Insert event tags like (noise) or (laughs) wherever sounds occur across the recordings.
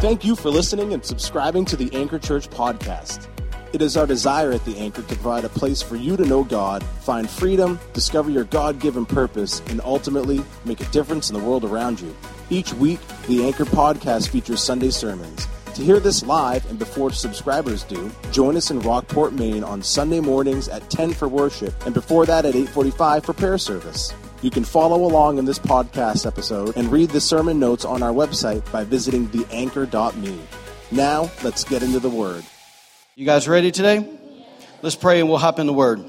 Thank you for listening and subscribing to the Anchor Church podcast. It is our desire at the Anchor to provide a place for you to know God, find freedom, discover your God given purpose, and ultimately make a difference in the world around you. Each week, the Anchor podcast features Sunday sermons. To hear this live and before subscribers do, join us in Rockport, Maine on Sunday mornings at 10 for worship and before that at 8:45 for prayer service. You can follow along in this podcast episode and read the sermon notes on our website by visiting theanchor.me. Now, let's get into the word. You guys ready today? Let's pray and we'll hop in the word.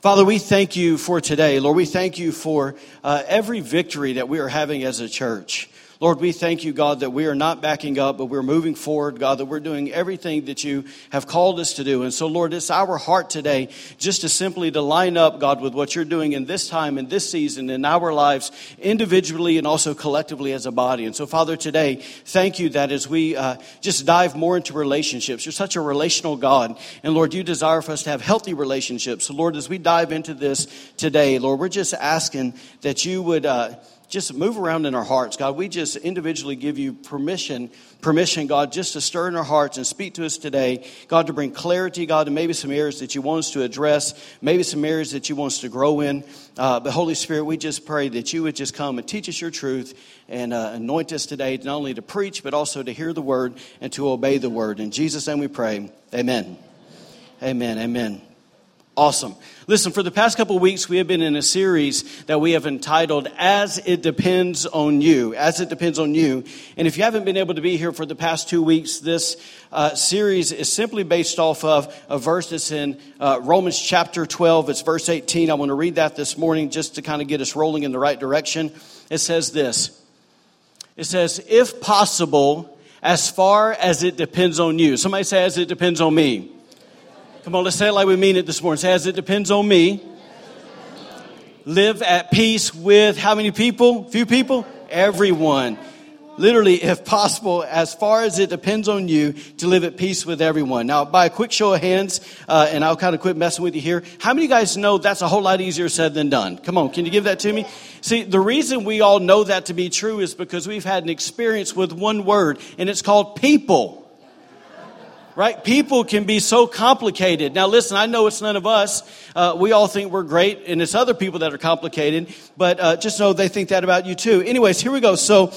Father, we thank you for today. Lord, we thank you for uh, every victory that we are having as a church. Lord, we thank you, God, that we are not backing up, but we're moving forward, God, that we're doing everything that you have called us to do. And so, Lord, it's our heart today just to simply to line up, God, with what you're doing in this time, in this season, in our lives, individually and also collectively as a body. And so, Father, today, thank you that as we uh, just dive more into relationships, you're such a relational God. And Lord, you desire for us to have healthy relationships. So, Lord, as we dive into this today, Lord, we're just asking that you would. Uh, just move around in our hearts. God, we just individually give you permission, permission, God, just to stir in our hearts and speak to us today. God, to bring clarity, God, to maybe some areas that you want us to address, maybe some areas that you want us to grow in. Uh, but Holy Spirit, we just pray that you would just come and teach us your truth and uh, anoint us today, not only to preach, but also to hear the word and to obey the word. In Jesus' name we pray. Amen. Amen. Amen. Awesome. Listen, for the past couple weeks, we have been in a series that we have entitled As It Depends on You. As It Depends on You. And if you haven't been able to be here for the past two weeks, this uh, series is simply based off of a verse that's in uh, Romans chapter 12. It's verse 18. I want to read that this morning just to kind of get us rolling in the right direction. It says this It says, If possible, as far as it depends on you. Somebody say, As it depends on me. Come on, let's say it like we mean it this morning. Say, as it depends on me. Live at peace with how many people? Few people? Everyone. Literally, if possible, as far as it depends on you, to live at peace with everyone. Now, by a quick show of hands, uh, and I'll kind of quit messing with you here. How many of you guys know that's a whole lot easier said than done? Come on, can you give that to me? See, the reason we all know that to be true is because we've had an experience with one word, and it's called people right? People can be so complicated. Now, listen, I know it's none of us. Uh, we all think we're great, and it's other people that are complicated, but uh, just know they think that about you too. Anyways, here we go. So,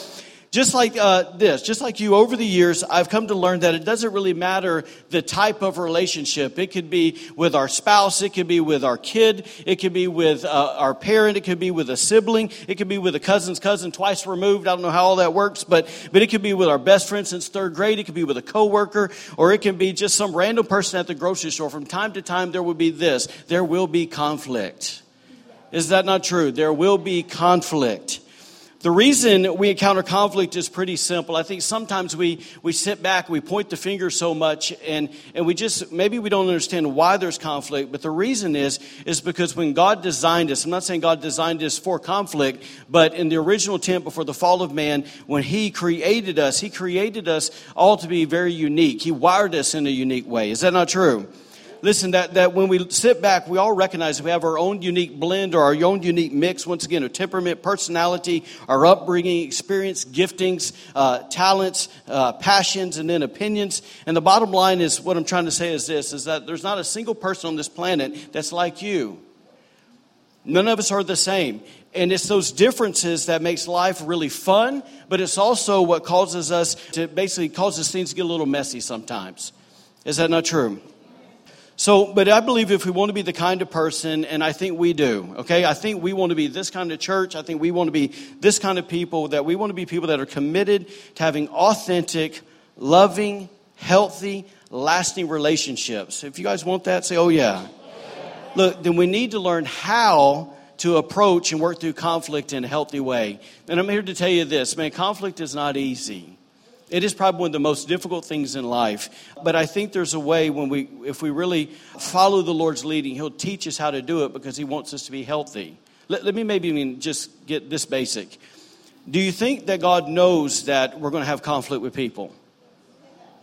just like uh, this, just like you, over the years, I've come to learn that it doesn't really matter the type of relationship. It could be with our spouse, it could be with our kid, it could be with uh, our parent, it could be with a sibling, it could be with a cousin's cousin twice removed. I don't know how all that works, but but it could be with our best friend since third grade. It could be with a coworker, or it can be just some random person at the grocery store. From time to time, there will be this. There will be conflict. Is that not true? There will be conflict. The reason we encounter conflict is pretty simple. I think sometimes we, we sit back, we point the finger so much, and, and we just, maybe we don't understand why there's conflict, but the reason is, is because when God designed us, I'm not saying God designed us for conflict, but in the original intent before the fall of man, when He created us, He created us all to be very unique. He wired us in a unique way. Is that not true? Listen, that, that when we sit back, we all recognize we have our own unique blend or our own unique mix, once again, of temperament, personality, our upbringing, experience, giftings, uh, talents, uh, passions, and then opinions. And the bottom line is what I'm trying to say is this, is that there's not a single person on this planet that's like you. None of us are the same. And it's those differences that makes life really fun, but it's also what causes us to basically causes things to get a little messy sometimes. Is that not true? So, but I believe if we want to be the kind of person, and I think we do, okay? I think we want to be this kind of church. I think we want to be this kind of people, that we want to be people that are committed to having authentic, loving, healthy, lasting relationships. If you guys want that, say, oh yeah. Look, then we need to learn how to approach and work through conflict in a healthy way. And I'm here to tell you this man, conflict is not easy. It is probably one of the most difficult things in life. But I think there's a way when we, if we really follow the Lord's leading, He'll teach us how to do it because He wants us to be healthy. Let, let me maybe even just get this basic. Do you think that God knows that we're going to have conflict with people?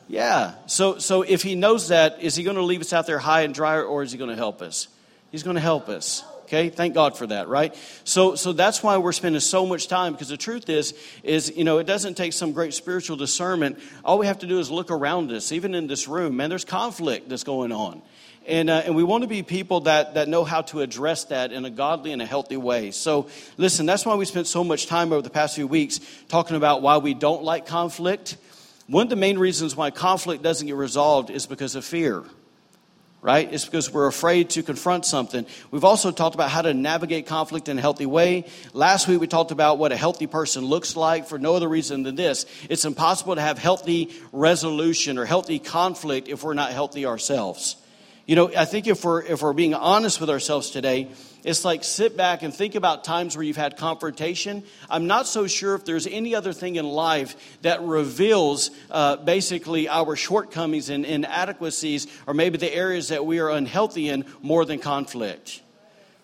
Yeah. So, so if He knows that, is He going to leave us out there high and dry or is He going to help us? He's going to help us. Okay, thank God for that, right? So, so that's why we're spending so much time because the truth is, is you know, it doesn't take some great spiritual discernment. All we have to do is look around us, even in this room. Man, there's conflict that's going on, and uh, and we want to be people that that know how to address that in a godly and a healthy way. So, listen, that's why we spent so much time over the past few weeks talking about why we don't like conflict. One of the main reasons why conflict doesn't get resolved is because of fear right? It's because we're afraid to confront something. We've also talked about how to navigate conflict in a healthy way. Last week we talked about what a healthy person looks like for no other reason than this. It's impossible to have healthy resolution or healthy conflict if we're not healthy ourselves. You know, I think if we're if we're being honest with ourselves today, it's like sit back and think about times where you've had confrontation. I'm not so sure if there's any other thing in life that reveals uh, basically our shortcomings and inadequacies, or maybe the areas that we are unhealthy in, more than conflict.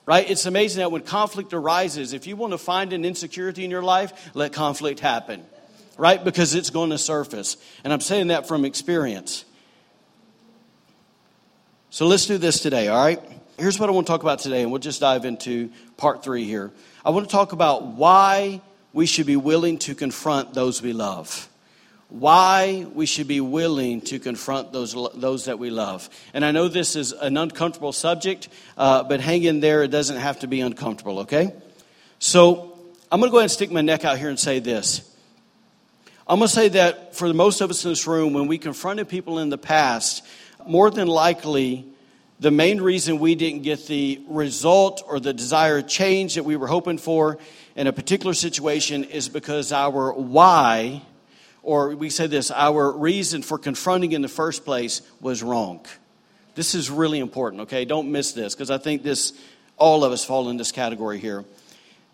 Right? It's amazing that when conflict arises, if you want to find an insecurity in your life, let conflict happen. Right? Because it's going to surface. And I'm saying that from experience. So let's do this today, all right? Here's what I want to talk about today, and we'll just dive into part three here. I want to talk about why we should be willing to confront those we love. Why we should be willing to confront those, those that we love. And I know this is an uncomfortable subject, uh, but hang in there. It doesn't have to be uncomfortable, okay? So I'm going to go ahead and stick my neck out here and say this. I'm going to say that for most of us in this room, when we confronted people in the past, more than likely, the main reason we didn't get the result or the desired change that we were hoping for in a particular situation is because our why, or we say this, our reason for confronting in the first place was wrong. This is really important, okay? Don't miss this because I think this, all of us fall in this category here.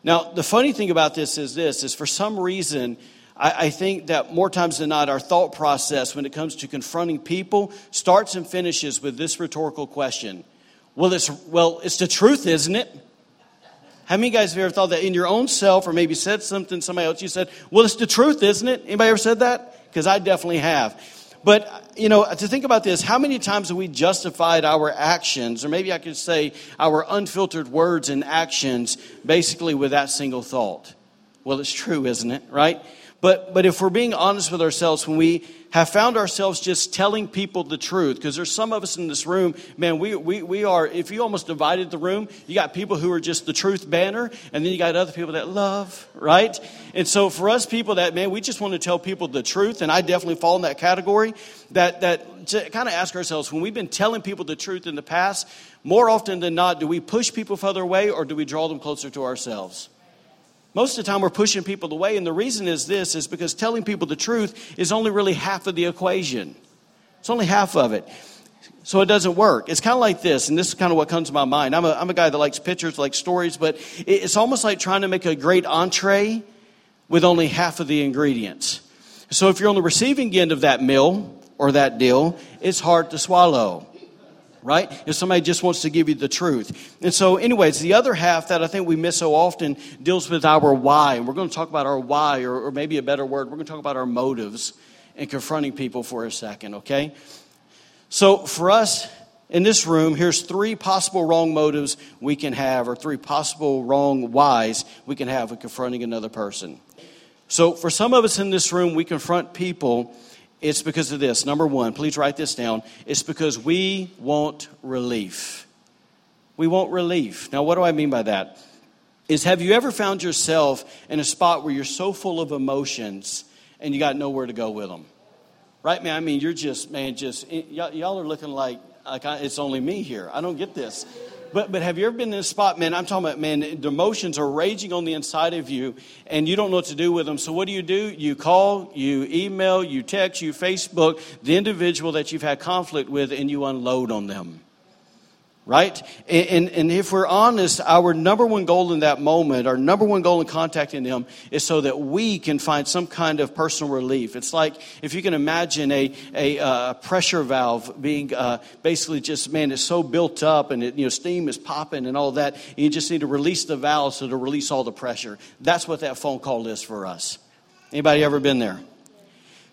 Now, the funny thing about this is this, is for some reason, I, I think that more times than not, our thought process when it comes to confronting people starts and finishes with this rhetorical question. Well, it's, well, it's the truth, isn't it? How many guys have ever thought that in your own self, or maybe said something somebody else? You said, "Well, it's the truth, isn't it?" Anybody ever said that? Because I definitely have. But you know, to think about this, how many times have we justified our actions, or maybe I could say our unfiltered words and actions, basically with that single thought? Well, it's true, isn't it? Right? But, but if we're being honest with ourselves, when we have found ourselves just telling people the truth, because there's some of us in this room, man, we, we, we are, if you almost divided the room, you got people who are just the truth banner, and then you got other people that love, right? And so for us people that, man, we just want to tell people the truth, and I definitely fall in that category, that, that to kind of ask ourselves, when we've been telling people the truth in the past, more often than not, do we push people further away or do we draw them closer to ourselves? Most of the time, we're pushing people away, and the reason is this is because telling people the truth is only really half of the equation. It's only half of it. So it doesn't work. It's kind of like this, and this is kind of what comes to my mind. I'm a, I'm a guy that likes pictures, likes stories, but it's almost like trying to make a great entree with only half of the ingredients. So if you're on the receiving end of that meal or that deal, it's hard to swallow right? If somebody just wants to give you the truth. And so, anyways, the other half that I think we miss so often deals with our why. And we're going to talk about our why, or, or maybe a better word, we're going to talk about our motives in confronting people for a second, okay? So, for us in this room, here's three possible wrong motives we can have, or three possible wrong whys we can have with confronting another person. So, for some of us in this room, we confront people it's because of this. Number one, please write this down. It's because we want relief. We want relief. Now, what do I mean by that? Is have you ever found yourself in a spot where you're so full of emotions and you got nowhere to go with them? Right, man? I mean, you're just, man, just, y'all are looking like, like I, it's only me here. I don't get this. But, but have you ever been in a spot, man? I'm talking about, man, the emotions are raging on the inside of you and you don't know what to do with them. So what do you do? You call, you email, you text, you Facebook the individual that you've had conflict with and you unload on them right? And, and, if we're honest, our number one goal in that moment, our number one goal in contacting them is so that we can find some kind of personal relief. It's like if you can imagine a, a uh, pressure valve being uh, basically just, man, it's so built up and it, you know, steam is popping and all that. And you just need to release the valve so to release all the pressure. That's what that phone call is for us. Anybody ever been there?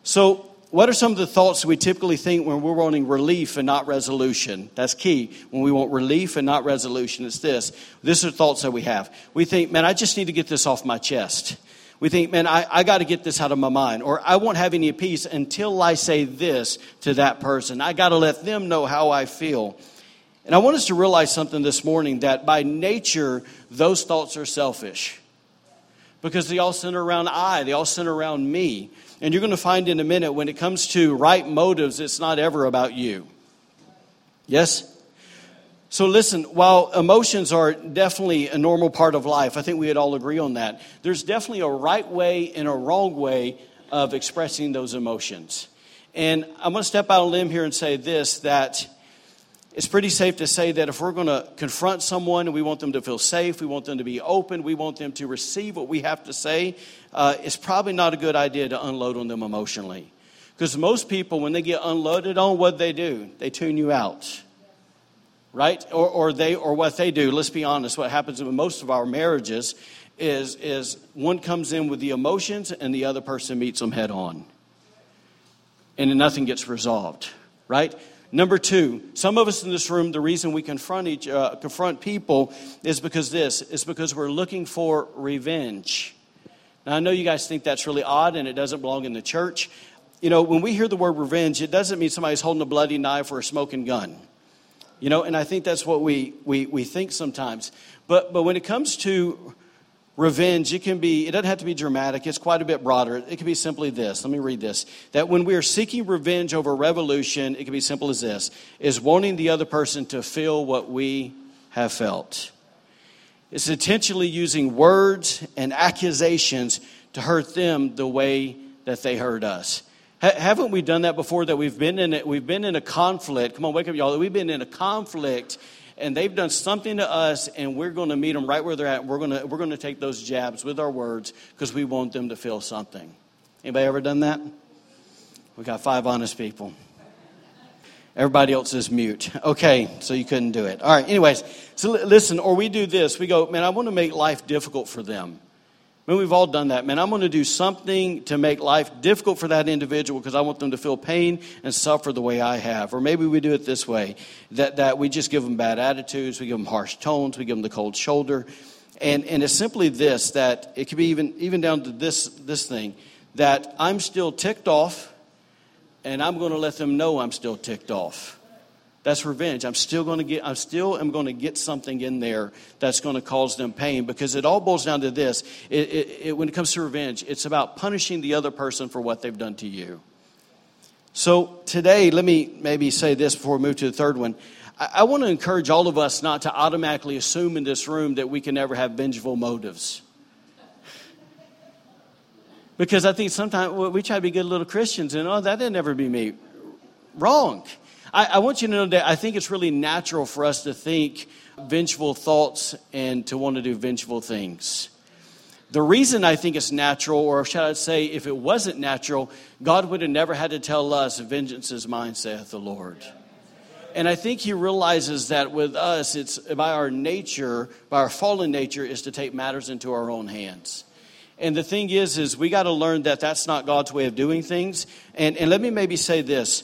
So what are some of the thoughts we typically think when we're wanting relief and not resolution? That's key. When we want relief and not resolution, it's this. These are thoughts that we have. We think, man, I just need to get this off my chest. We think, man, I, I got to get this out of my mind. Or I won't have any peace until I say this to that person. I got to let them know how I feel. And I want us to realize something this morning that by nature, those thoughts are selfish because they all center around I, they all center around me. And you're going to find in a minute when it comes to right motives, it's not ever about you. Yes? So, listen, while emotions are definitely a normal part of life, I think we would all agree on that. There's definitely a right way and a wrong way of expressing those emotions. And I'm going to step out on a limb here and say this that it's pretty safe to say that if we're going to confront someone and we want them to feel safe, we want them to be open, we want them to receive what we have to say, uh, it's probably not a good idea to unload on them emotionally. Because most people, when they get unloaded on, what they do? They tune you out. Right? Or, or, they, or what they do, let's be honest, what happens in most of our marriages is, is one comes in with the emotions and the other person meets them head on. And nothing gets resolved. Right? Number two, some of us in this room, the reason we confront each uh, confront people is because this is because we're looking for revenge. Now I know you guys think that's really odd and it doesn't belong in the church. You know, when we hear the word revenge, it doesn't mean somebody's holding a bloody knife or a smoking gun. You know, and I think that's what we we, we think sometimes. But but when it comes to revenge, it can be, it doesn't have to be dramatic, it's quite a bit broader. It can be simply this. Let me read this. That when we are seeking revenge over revolution, it can be simple as this is wanting the other person to feel what we have felt. It's intentionally using words and accusations to hurt them the way that they hurt us. haven't we done that before? That we've been in it, we've been in a conflict. Come on, wake up, y'all. We've been in a conflict and they've done something to us, and we're going to meet them right where they're at. We're going to, we're going to take those jabs with our words because we want them to feel something. Anybody ever done that? We got five honest people. Everybody else is mute. Okay, so you couldn't do it. All right, anyways, so listen, or we do this. We go, man, I want to make life difficult for them. I mean, we've all done that, man. I'm going to do something to make life difficult for that individual because I want them to feel pain and suffer the way I have. Or maybe we do it this way that, that we just give them bad attitudes, we give them harsh tones, we give them the cold shoulder. And, and it's simply this that it could be even, even down to this, this thing that I'm still ticked off and I'm going to let them know I'm still ticked off. That's revenge. I'm still going to get, I still am going to get something in there that's going to cause them pain because it all boils down to this. It, it, it, when it comes to revenge, it's about punishing the other person for what they've done to you. So today, let me maybe say this before we move to the third one. I, I want to encourage all of us not to automatically assume in this room that we can never have vengeful motives. Because I think sometimes we try to be good little Christians and, oh, that didn't ever be me. Wrong. I, I want you to know that I think it's really natural for us to think vengeful thoughts and to want to do vengeful things. The reason I think it's natural, or shall I say, if it wasn't natural, God would have never had to tell us, Vengeance is mine, saith the Lord. And I think He realizes that with us, it's by our nature, by our fallen nature, is to take matters into our own hands. And the thing is, is we got to learn that that's not God's way of doing things. And, and let me maybe say this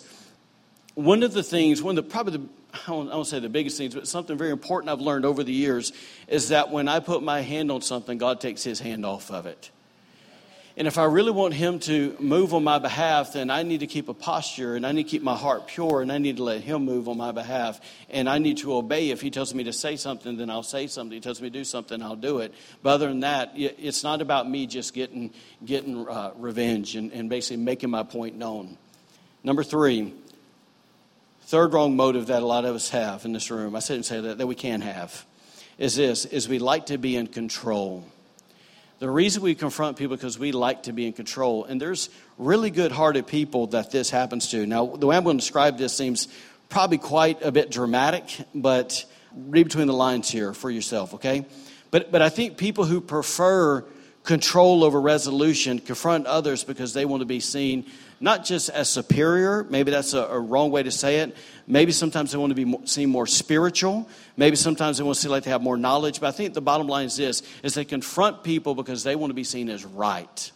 one of the things, one of the probably the I won't, I won't say the biggest things, but something very important I've learned over the years is that when I put my hand on something, God takes His hand off of it. And if I really want Him to move on my behalf, then I need to keep a posture and I need to keep my heart pure and I need to let Him move on my behalf. And I need to obey. If He tells me to say something, then I'll say something. If He tells me to do something, I'll do it. But other than that, it's not about me just getting, getting uh, revenge and, and basically making my point known. Number three, Third wrong motive that a lot of us have in this room, I shouldn't say that, that we can have, is this, is we like to be in control. The reason we confront people because we like to be in control. And there's really good hearted people that this happens to. Now, the way I'm going to describe this seems probably quite a bit dramatic, but read between the lines here for yourself, okay? But, but I think people who prefer control over resolution confront others because they want to be seen not just as superior, maybe that's a, a wrong way to say it. Maybe sometimes they want to be more, seen more spiritual. Maybe sometimes they want to seem like they have more knowledge. But I think the bottom line is this, is they confront people because they want to be seen as right.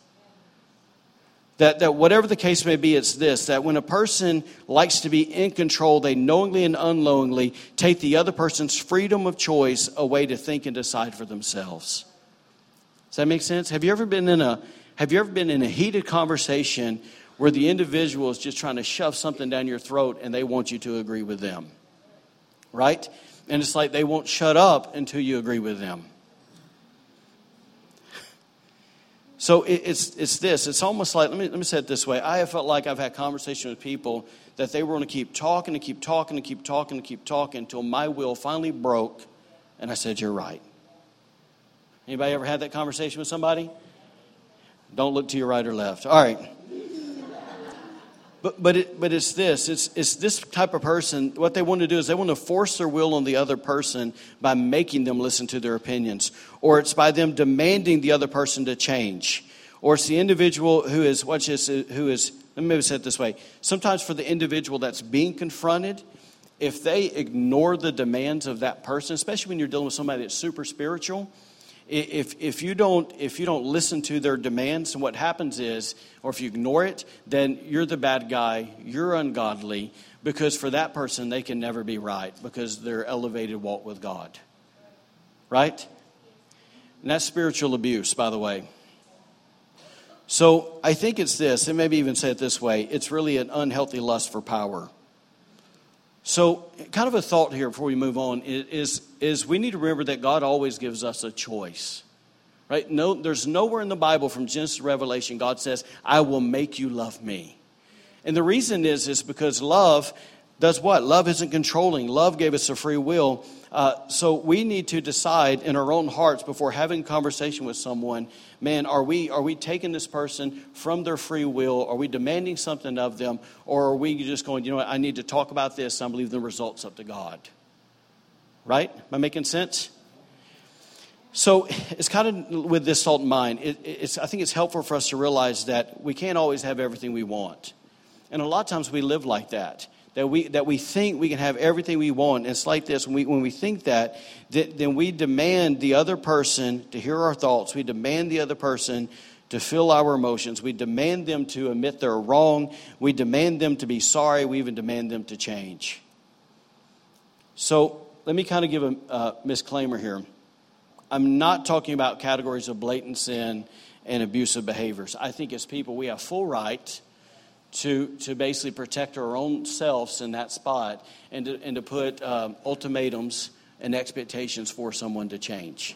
That, that whatever the case may be, it's this that when a person likes to be in control, they knowingly and unknowingly take the other person's freedom of choice away to think and decide for themselves. Does that make sense? Have you ever been in a have you ever been in a heated conversation where the individual is just trying to shove something down your throat and they want you to agree with them? Right? And it's like they won't shut up until you agree with them. So it's, it's this. It's almost like, let me, let me say it this way. I have felt like I've had conversations with people that they were going to keep talking and keep talking and keep talking and keep talking until my will finally broke and I said, You're right. Anybody ever had that conversation with somebody? Don't look to your right or left. All right. But, but, it, but it's this it's, it's this type of person. What they want to do is they want to force their will on the other person by making them listen to their opinions, or it's by them demanding the other person to change, or it's the individual who is, watch this, uh, who is, let me maybe say it this way. Sometimes for the individual that's being confronted, if they ignore the demands of that person, especially when you're dealing with somebody that's super spiritual, if, if, you don't, if you don't listen to their demands, and what happens is, or if you ignore it, then you're the bad guy, you're ungodly, because for that person, they can never be right because they're elevated walk with God. Right? And that's spiritual abuse, by the way. So I think it's this, and maybe even say it this way it's really an unhealthy lust for power. So, kind of a thought here before we move on is, is we need to remember that God always gives us a choice. Right? No, there's nowhere in the Bible from Genesis to Revelation God says, I will make you love me. And the reason is, is because love does what? Love isn't controlling. Love gave us a free will. Uh, so we need to decide in our own hearts before having conversation with someone man, are we, are we taking this person from their free will? Are we demanding something of them? Or are we just going, you know what, I need to talk about this. I'm leaving the results up to God. Right? Am I making sense? So it's kind of with this thought in mind. It, it's, I think it's helpful for us to realize that we can't always have everything we want. And a lot of times we live like that that we, that we think we can have everything we want. And It's like this when we, when we think that, then we demand the other person to hear our thoughts. We demand the other person to feel our emotions. We demand them to admit they're wrong. We demand them to be sorry. We even demand them to change. So let me kind of give a uh, disclaimer here. I'm not talking about categories of blatant sin and abusive behaviors. I think as people, we have full right to, to basically protect our own selves in that spot and to, and to put um, ultimatums and expectations for someone to change.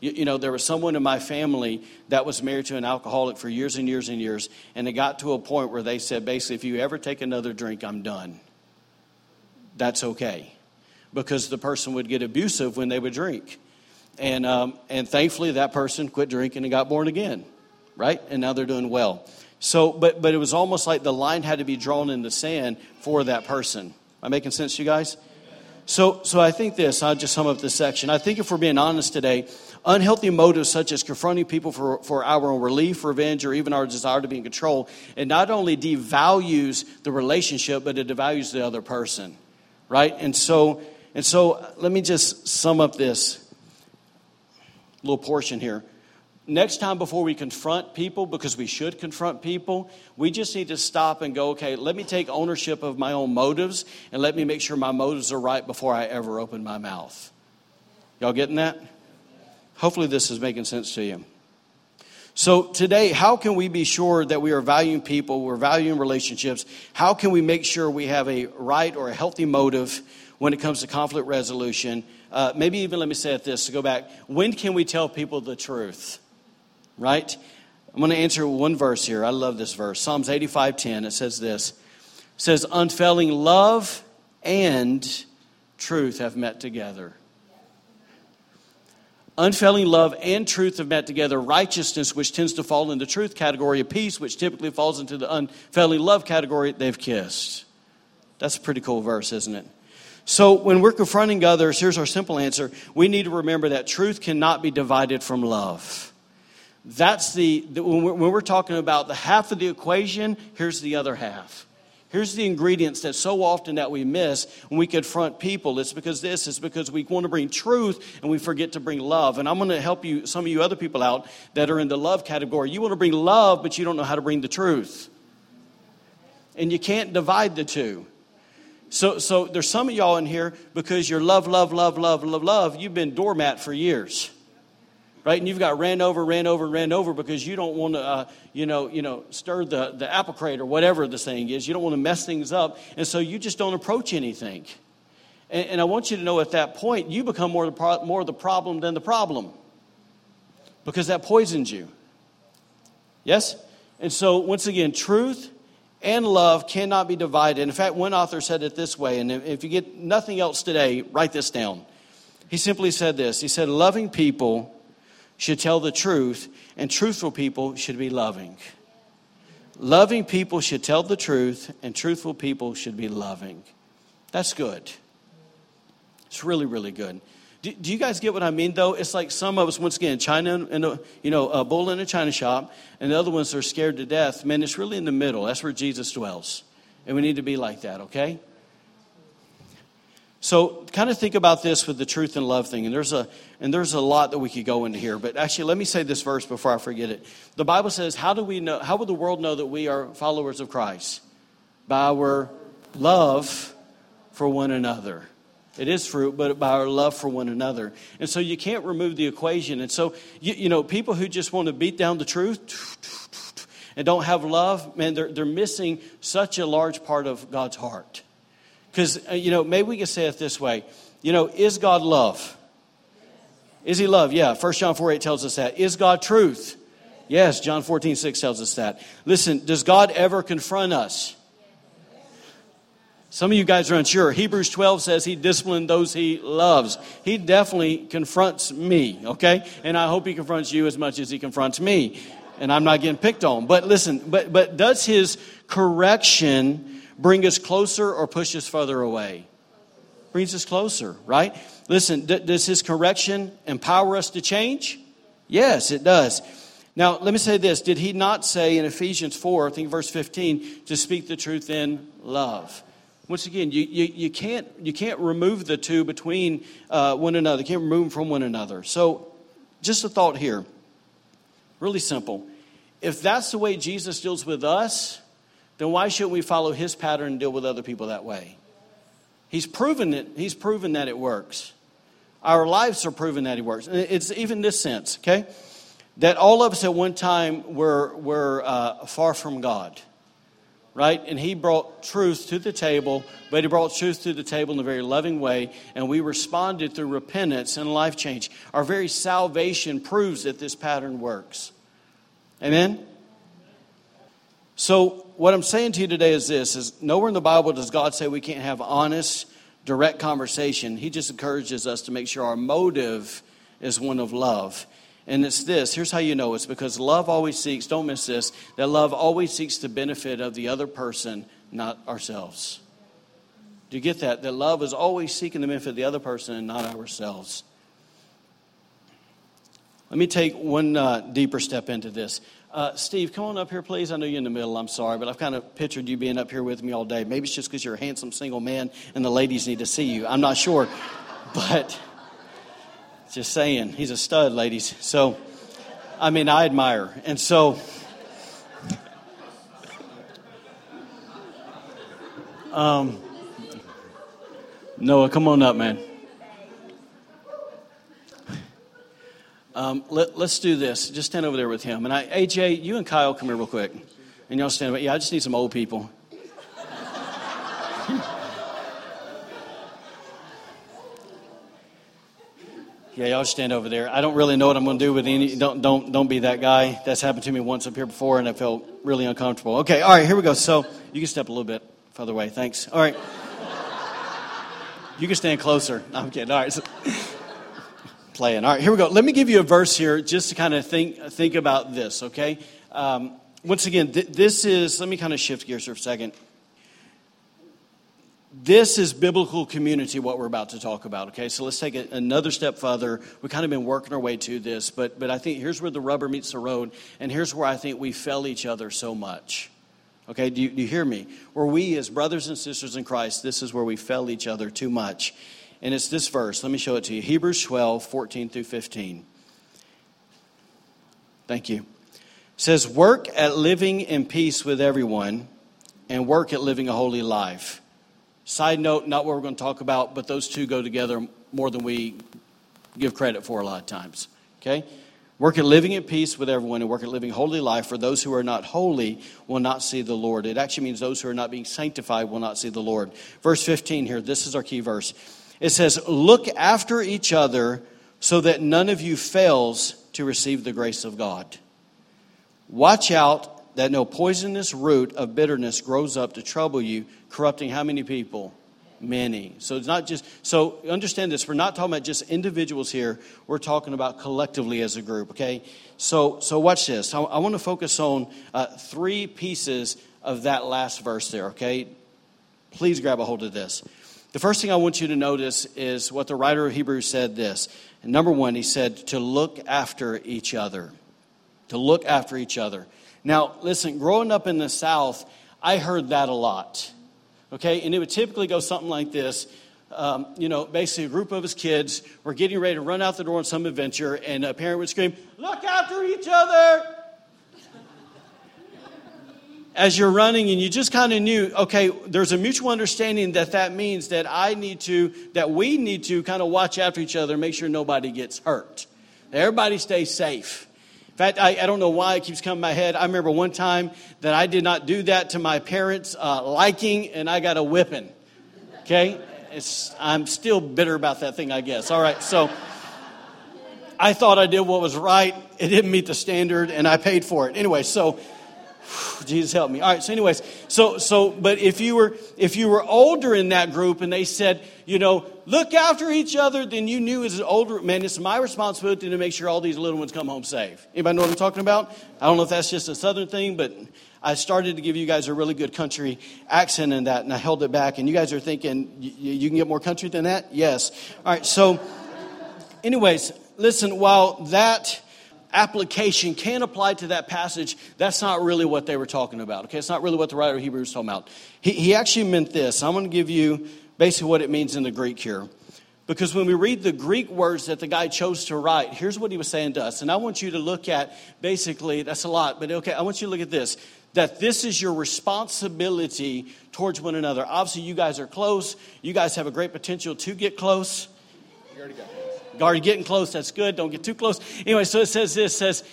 You, you, know, there was someone in my family that was married to an alcoholic for years and years and years, and it got to a point where they said, basically, if you ever take another drink, I'm done. That's okay. Because the person would get abusive when they would drink. And, um, and thankfully, that person quit drinking and got born again, right? And now they're doing well. So, but, but it was almost like the line had to be drawn in the sand for that person. Am I making sense to you guys? So, so I think this, I'll just sum up this section. I think if we're being honest today, unhealthy motives such as confronting people for, for our own relief, revenge, or even our desire to be in control, it not only devalues the relationship, but it devalues the other person, right? And so, and so let me just sum up this little portion here next time before we confront people, because we should confront people, we just need to stop and go, okay, let me take ownership of my own motives and let me make sure my motives are right before I ever open my mouth. Y'all getting that? Hopefully, this is making sense to you. So, today, how can we be sure that we are valuing people, we're valuing relationships? How can we make sure we have a right or a healthy motive when it comes to conflict resolution? Uh, maybe even let me say it this to go back. When can we tell people the truth? Right? I'm going to answer one verse here. I love this verse. Psalms 85:10. It says this. It says, "Unfailing love and truth have met together." Unfailing love and truth have met together. Righteousness, which tends to fall in the truth category, of peace, which typically falls into the unfailing love category, they've kissed. That's a pretty cool verse, isn't it? So, when we're confronting others, here's our simple answer we need to remember that truth cannot be divided from love. That's the, the when, we're, when we're talking about the half of the equation, here's the other half. Here's the ingredients that so often that we miss when we confront people. It's because this is because we want to bring truth and we forget to bring love. And I'm going to help you, some of you other people out that are in the love category. You want to bring love, but you don't know how to bring the truth. And you can't divide the two. So, so there's some of y'all in here because you're love, love, love, love, love, love. You've been doormat for years right? And you've got ran over, ran over, ran over because you don't want to, uh, you know, you know, stir the, the apple crate or whatever the saying is. You don't want to mess things up, and so you just don't approach anything. And, and I want you to know at that point, you become more the pro- more the problem than the problem because that poisons you. Yes, and so once again, truth and love cannot be divided. In fact, one author said it this way, and if you get nothing else today, write this down. He simply said this. He said, "Loving people." Should tell the truth, and truthful people should be loving. Loving people should tell the truth, and truthful people should be loving. That's good. It's really, really good. Do, do, you guys get what I mean, though? It's like some of us, once again, China and uh, you know, a bull in a china shop, and the other ones are scared to death. Man, it's really in the middle. That's where Jesus dwells, and we need to be like that. Okay? So, kind of think about this with the truth and love thing, and there's a and there's a lot that we could go into here. But actually, let me say this verse before I forget it. The Bible says, "How do we know? How will the world know that we are followers of Christ? By our love for one another." It is fruit, but by our love for one another. And so you can't remove the equation. And so, you, you know, people who just want to beat down the truth and don't have love, man, they're, they're missing such a large part of God's heart. Because, uh, you know, maybe we can say it this way. You know, is God love? Is he love? Yeah. 1 John 4 8 tells us that. Is God truth? Yes. John 14 6 tells us that. Listen, does God ever confront us? Some of you guys are unsure. Hebrews 12 says he disciplined those he loves. He definitely confronts me, okay? And I hope he confronts you as much as he confronts me. And I'm not getting picked on. But listen, but, but does his correction bring us closer or push us further away? Brings us closer, right? Listen, d- does his correction empower us to change? Yes, it does. Now, let me say this. Did he not say in Ephesians 4, I think verse 15, to speak the truth in love? Once again, you, you, you, can't, you can't remove the two between uh, one another. You can't remove them from one another. So, just a thought here. Really simple. If that's the way Jesus deals with us, then why shouldn't we follow his pattern and deal with other people that way? He's proven it. He's proven that it works. Our lives are proven that it works. It's even this sense, okay? That all of us at one time were, were uh, far from God, right? And He brought truth to the table, but He brought truth to the table in a very loving way, and we responded through repentance and life change. Our very salvation proves that this pattern works. Amen? So, what I'm saying to you today is this is nowhere in the Bible does God say we can't have honest, direct conversation. He just encourages us to make sure our motive is one of love. And it's this here's how you know it's because love always seeks, don't miss this, that love always seeks the benefit of the other person, not ourselves. Do you get that? That love is always seeking the benefit of the other person and not ourselves. Let me take one uh, deeper step into this. Uh, Steve, come on up here, please. I know you're in the middle. I'm sorry, but I've kind of pictured you being up here with me all day. Maybe it's just because you're a handsome single man and the ladies need to see you. I'm not sure. (laughs) But just saying, he's a stud, ladies. So, I mean, I admire. And so, um, Noah, come on up, man. Um, let, us do this. Just stand over there with him. And I, AJ, you and Kyle come here real quick. And y'all stand. Up. Yeah, I just need some old people. (laughs) yeah, y'all stand over there. I don't really know what I'm going to do with any. Don't don't don't be that guy. That's happened to me once up here before, and I felt really uncomfortable. Okay, all right, here we go. So you can step a little bit further away. Thanks. All right. (laughs) You can stand closer. I'm kidding. All right. So, (laughs) playing. All right, here we go. Let me give you a verse here just to kind of think, think about this, okay? Um, once again, th- this is, let me kind of shift gears for a second. This is biblical community, what we're about to talk about, okay? So let's take it another step further. We've kind of been working our way to this, but, but I think here's where the rubber meets the road, and here's where I think we fell each other so much, Okay, do you, do you hear me? Where we, as brothers and sisters in Christ, this is where we fell each other too much. And it's this verse. Let me show it to you Hebrews 12, 14 through 15. Thank you. It says, Work at living in peace with everyone and work at living a holy life. Side note, not what we're going to talk about, but those two go together more than we give credit for a lot of times. Okay? Work at living at peace with everyone and work at living a holy life, for those who are not holy will not see the Lord. It actually means those who are not being sanctified will not see the Lord. Verse 15 here, this is our key verse. It says, Look after each other so that none of you fails to receive the grace of God. Watch out that no poisonous root of bitterness grows up to trouble you, corrupting how many people? Many. So it's not just, so understand this. We're not talking about just individuals here. We're talking about collectively as a group, okay? So, so watch this. I, I want to focus on uh, three pieces of that last verse there, okay? Please grab a hold of this. The first thing I want you to notice is what the writer of Hebrews said this. And number one, he said to look after each other. To look after each other. Now, listen, growing up in the South, I heard that a lot. Okay, and it would typically go something like this. Um, you know, basically, a group of his kids were getting ready to run out the door on some adventure, and a parent would scream, Look after each other! As you're running and you just kind of knew okay there's a mutual understanding that that means that i need to that we need to kind of watch after each other make sure nobody gets hurt. Everybody stays safe. In fact I, I don't know why it keeps coming to my head. I remember one time that i did not do that to my parents uh, liking and i got a whipping. Okay? It's, i'm still bitter about that thing i guess. All right so i thought i did what was right. It didn't meet the standard and i paid for it. Anyway so Jesus help me. All right. So, anyways, so so, but if you were if you were older in that group and they said, you know, look after each other, then you knew as an older man, it's my responsibility to make sure all these little ones come home safe. Anybody know what I'm talking about? I don't know if that's just a southern thing, but I started to give you guys a really good country accent in that, and I held it back. And you guys are thinking you can get more country than that? Yes. All right. So, anyways, listen. While that application can apply to that passage, that's not really what they were talking about. Okay, it's not really what the writer of Hebrews is talking about. He, he actually meant this. I'm going to give you basically what it means in the Greek here. Because when we read the Greek words that the guy chose to write, here's what he was saying to us. And I want you to look at basically, that's a lot, but okay, I want you to look at this that this is your responsibility towards one another. Obviously, you guys are close. You guys have a great potential to get close. You already got already getting close. That's good. Don't get too close. Anyway, so it says this says,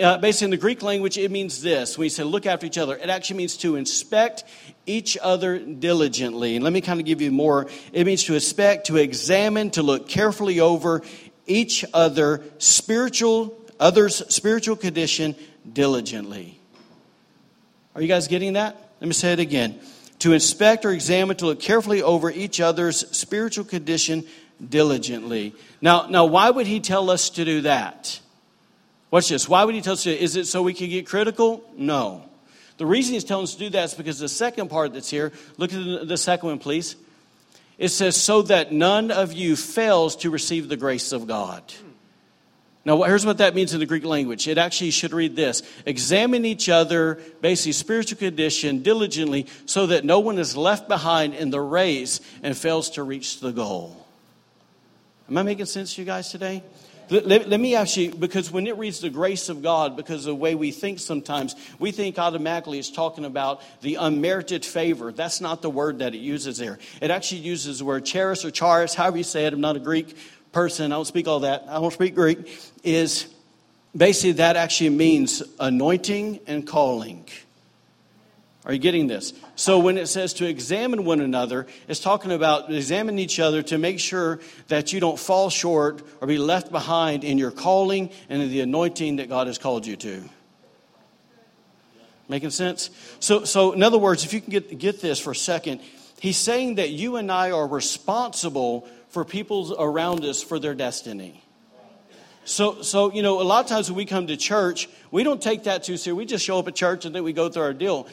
uh, basically in the Greek language, it means this. When you say look after each other, it actually means to inspect each other diligently. And let me kind of give you more. It means to inspect, to examine, to look carefully over each other spiritual, others' spiritual condition diligently. Are you guys getting that? Let me say it again. To inspect or examine, to look carefully over each other's spiritual condition diligently. Now, now, why would he tell us to do that? Watch this. Why would he tell us to? Is it so we can get critical? No. The reason he's telling us to do that is because the second part that's here, look at the second one, please. It says, so that none of you fails to receive the grace of God. Now, here's what that means in the Greek language. It actually should read this Examine each other, basically, spiritual condition diligently, so that no one is left behind in the race and fails to reach the goal. Am I making sense to you guys today? Let, let, let, me actually, because when it reads the grace of God, because of the way we think sometimes, we think automatically it's talking about the unmerited favor. That's not the word that it uses there. It actually uses the word charis or charis, however you say it. I'm not a Greek person. I don't speak all that. I don't speak Greek. Is basically that actually means anointing and calling. Are you getting this? So when it says to examine one another, it's talking about examine each other to make sure that you don't fall short or be left behind in your calling and in the anointing that God has called you to. Making sense? So, so in other words, if you can get, get this for a second, he's saying that you and I are responsible for people around us for their destiny. So, so, you know, a lot of times when we come to church, we don't take that too seriously. We just show up at church and then we go through our deal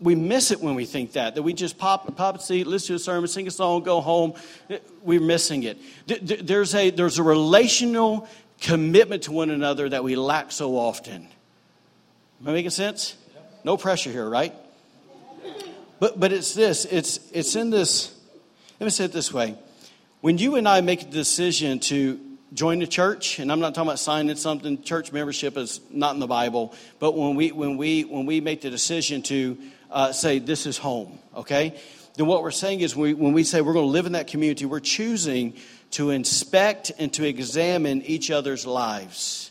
we miss it when we think that, that we just pop, pop a seat, listen to a sermon, sing a song, go home. We're missing it. There's a, there's a relational commitment to one another that we lack so often. Am I making sense? No pressure here, right? But, but it's this it's, it's in this, let me say it this way. When you and I make a decision to join the church, and I'm not talking about signing something, church membership is not in the Bible, but when we, when we, when we make the decision to uh, say, this is home, okay? Then what we're saying is we, when we say we're going to live in that community, we're choosing to inspect and to examine each other's lives.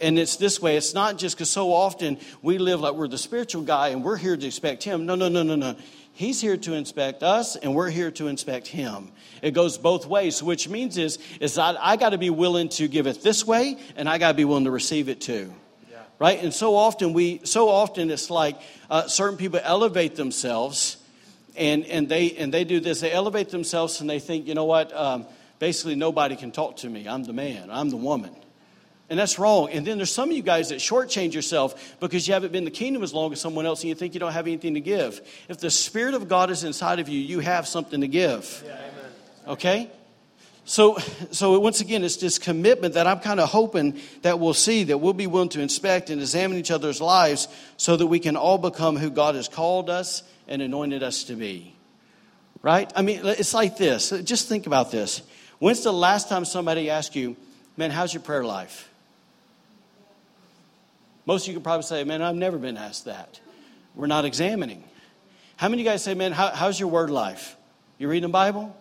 And it's this way. It's not just because so often we live like we're the spiritual guy and we're here to inspect him. No, no, no, no, no. He's here to inspect us and we're here to inspect him. It goes both ways, which means is, is that I got to be willing to give it this way and I got to be willing to receive it too. Right? And so often we, so often it's like uh, certain people elevate themselves and, and, they, and they do this. They elevate themselves and they think, you know what? Um, basically, nobody can talk to me. I'm the man, I'm the woman. And that's wrong. And then there's some of you guys that shortchange yourself because you haven't been in the kingdom as long as someone else and you think you don't have anything to give. If the Spirit of God is inside of you, you have something to give. Yeah, okay? So, so once again, it's this commitment that I'm kind of hoping that we'll see, that we'll be willing to inspect and examine each other's lives so that we can all become who God has called us and anointed us to be. Right? I mean, it's like this. Uh, just think about this. When's the last time somebody asked you, man, how's your prayer life? Most of you could probably say, man, I've never been asked that. We're not examining. How many of you guys say, man, how, how's your word life? You reading the Bible?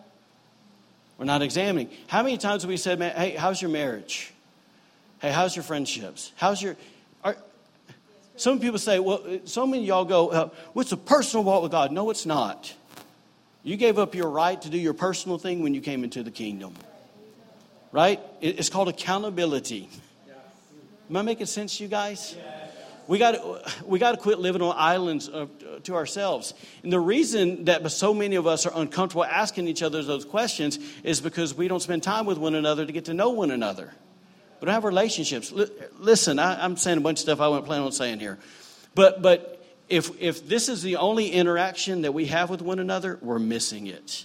We're not examining. How many times have we said, man, hey, how's your marriage? Hey, how's your friendships? How's your. Are, some people say, well, so many y'all go, uh, what's a personal walk with God? No, it's not. You gave up your right to do your personal thing when you came into the kingdom. Right? It's called accountability. Am I making sense to you guys? We got we got to quit living on islands of, to ourselves. And the reason that so many of us are uncomfortable asking each other those questions is because we don't spend time with one another to get to know one another. We don't have relationships. listen, I, am saying a bunch of stuff I wasn't planning on saying here, but but if if this is the only interaction that we have with one another, we're missing it.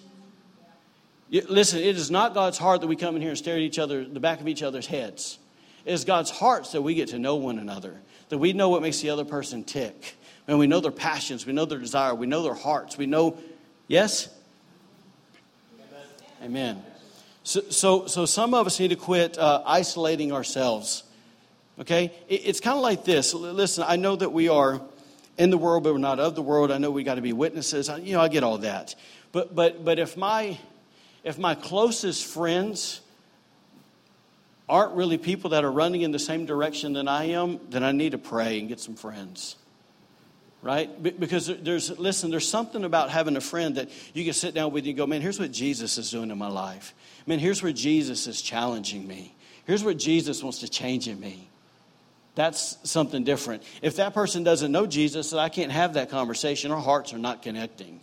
Listen, it is not God's heart that we come in here and stare at each other, the back of each other's heads. It is God's heart that we get to know one another, that we know what makes the other person tick. And we know their passions, we know their desire, we know their hearts, we know, yes? Amen. So, so, so some of us need to quit uh, isolating ourselves. Okay? It, it's kind of like this. Listen, I know that we are in the world, but we're not of the world. I know we got to be witnesses. I, you know, I get all that. But, but, but if my if my closest friends aren't really people that are running in the same direction than I am, then I need to pray and get some friends. Right? Because there's, listen, there's something about having a friend that you can sit down with and go, man, here's what Jesus is doing in my life. Man, here's where Jesus is challenging me. Here's what Jesus wants to change in me. That's something different. If that person doesn't know Jesus, I can't have that conversation. Our hearts are not connecting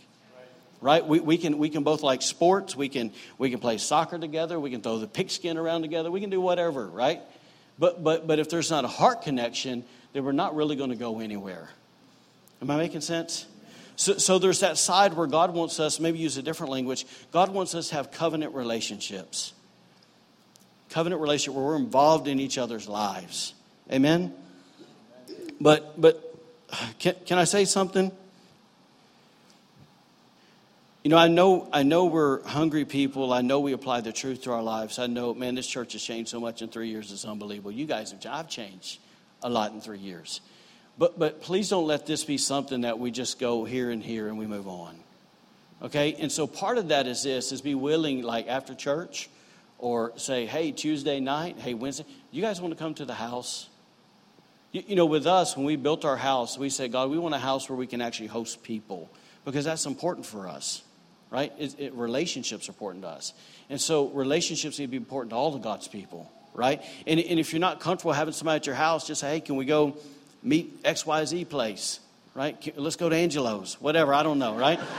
right? We, we, can, we can both like sports. We can, we can play soccer together. We can throw the pigskin around together. We can do whatever, right? But, but, but if there's not a heart connection, then we're not really going to go anywhere. Am I making sense? So, so there's that side where God wants us, maybe use a different language, God wants us to have covenant relationships. Covenant relationship where we're involved in each other's lives. Amen? But, but can, can I say something? You know, I know, I know we're hungry people. I know we apply the truth to our lives. I know, man, this church has changed so much in three years. It's unbelievable. You guys have, I've changed a lot in three years. But, but please don't let this be something that we just go here and here and we move on. Okay? And so part of that is this, is be willing, like after church, or say, hey, Tuesday night, hey, Wednesday, you guys want to come to the house? You, you know, with us, when we built our house, we said, God, we want a house where we can actually host people because that's important for us right? It, it, relationships are important to us. And so relationships need to be important to all of God's people, right? And, and if you're not comfortable having somebody at your house, just say, hey, can we go meet XYZ place, right? Let's go to Angelo's, whatever, I don't know, right? (laughs)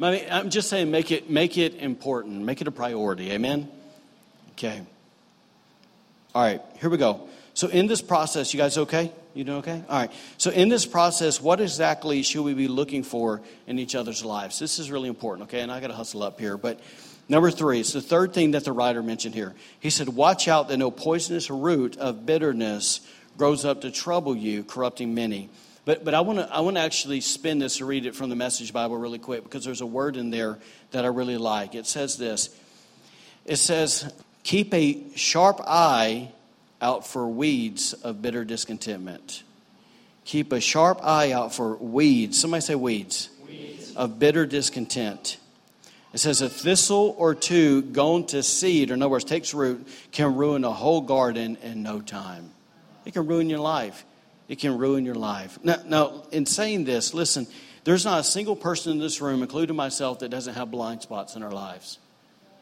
I mean, I'm just saying, make it, make it important, make it a priority, amen? Okay. All right, here we go. So, in this process, you guys okay? You doing okay? All right. So, in this process, what exactly should we be looking for in each other's lives? This is really important, okay? And I got to hustle up here. But number three, it's the third thing that the writer mentioned here. He said, Watch out that no poisonous root of bitterness grows up to trouble you, corrupting many, But, but I want to I wanna actually spin this and read it from the Message Bible really quick because there's a word in there that I really like. It says this It says, Keep a sharp eye out for weeds of bitter discontentment. Keep a sharp eye out for weeds. Somebody say weeds. weeds. Of bitter discontent. It says a thistle or two gone to seed, or in other words, takes root, can ruin a whole garden in no time. It can ruin your life. It can ruin your life. Now, now, in saying this, listen, there's not a single person in this room, including myself, that doesn't have blind spots in our lives.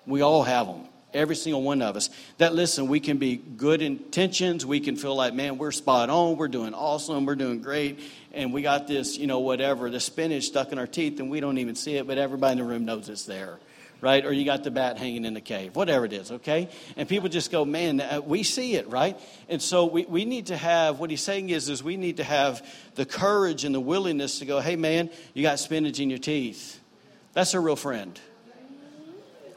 We all have them. Every single one of us. That, listen, we can be good intentions. We can feel like, man, we're spot on. We're doing awesome. We're doing great. And we got this, you know, whatever, the spinach stuck in our teeth, and we don't even see it, but everybody in the room knows it's there right? Or you got the bat hanging in the cave, whatever it is, okay? And people just go, man, uh, we see it, right? And so we, we need to have, what he's saying is, is we need to have the courage and the willingness to go, hey, man, you got spinach in your teeth. That's a real friend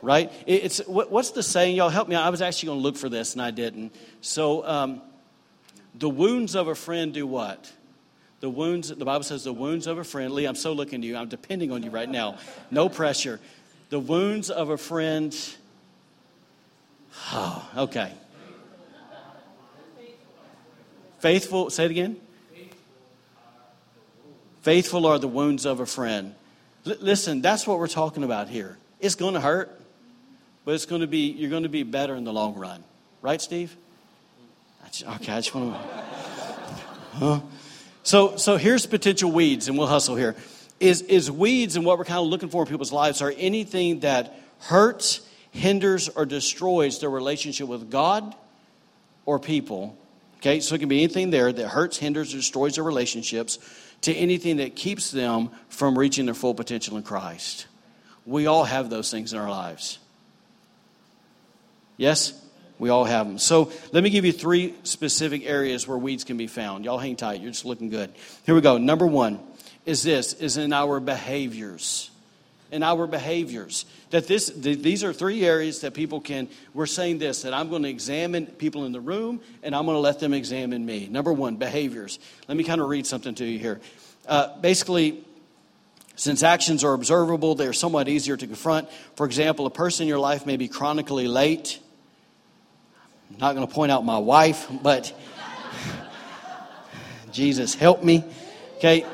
right? It's what's the saying? Y'all help me. I was actually going to look for this and I didn't. So, um, the wounds of a friend do what? The wounds. The Bible says the wounds of a friend. Lee, I'm so looking to you. I'm depending on you right now. No pressure. The wounds of a friend. Oh, okay. Faithful. Say it again. Faithful are the wounds of a friend. L- listen, that's what we're talking about here. It's going to hurt but it's going to be you're going to be better in the long run, right, Steve? Okay, I just want to. Huh? So, so here's potential weeds, and we'll hustle here. Is is weeds and what we're kind of looking for in people's lives are anything that hurts, hinders, or destroys their relationship with God or people. Okay, so it can be anything there that hurts, hinders, or destroys their relationships to anything that keeps them from reaching their full potential in Christ. We all have those things in our lives. Yes? We all have them. So let me give you three specific areas where weeds can be found. Y'all hang tight. You're just looking good. Here we go. Number one is this is in our behaviors. In our behaviors. That this these are three areas that people can we're saying this that I'm going to examine people in the room and I'm going to let them examine me. Number one, behaviors. Let me kind of read something to you here. Uh, basically, since actions are observable, they are somewhat easier to confront. For example, a person in your life may be chronically late not going to point out my wife, but Jesus help me. Okay.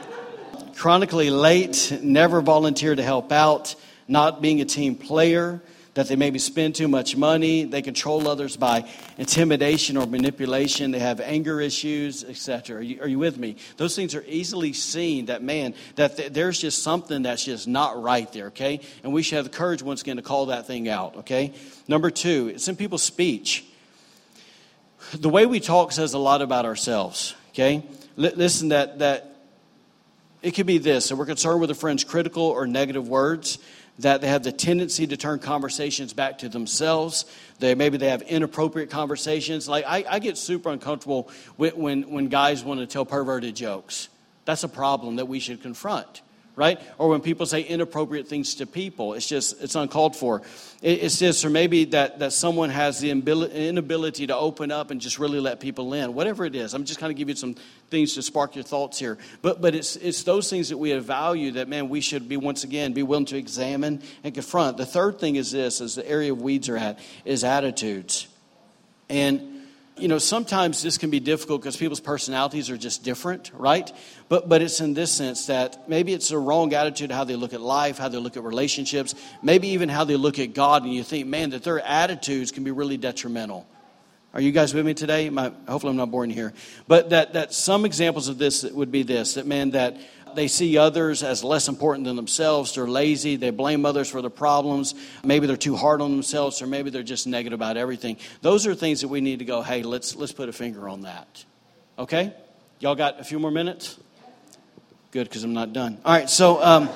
Chronically late, never volunteer to help out, not being a team player, that they maybe spend too much money, they control others by intimidation or manipulation, they have anger issues, etc. Are you, are you with me? Those things are easily seen that, man, that th- there's just something that's just not right there, okay? And we should have the courage once again to call that thing out, okay? Number two, it's in people's speech the way we talk says a lot about ourselves, okay? L- listen, that, that it could be this that we're concerned with a friend's critical or negative words, that they have the tendency to turn conversations back to themselves. They, maybe they have inappropriate conversations. Like, I, I get super uncomfortable when, when, when guys want to tell perverted jokes. That's a problem that we should confront right? Or when people say inappropriate things to people, it's just, it's uncalled for. it's just, or maybe that, that someone has the inability to open up and just really let people in, whatever it is. I'm just kind of give you some things to spark your thoughts here. But, but it's, it's those things that we value that, man, we should be, once again, be willing to examine and confront. The third thing is this, is the area of weeds are at, is attitudes. And you know, sometimes this can be difficult because people's personalities are just different, right? But, but it's in this sense that maybe it's a wrong attitude how they look at life, how they look at relationships, maybe even how they look at God, and you think, man, that their attitudes can be really detrimental. Are you guys with me today? My, hopefully, I'm not boring here. But that, that some examples of this would be this that, man, that they see others as less important than themselves. They're lazy. They blame others for the problems. Maybe they're too hard on themselves, or maybe they're just negative about everything. Those are things that we need to go, hey, let's, let's put a finger on that. Okay? Y'all got a few more minutes? Good, because I'm not done. All right, so um,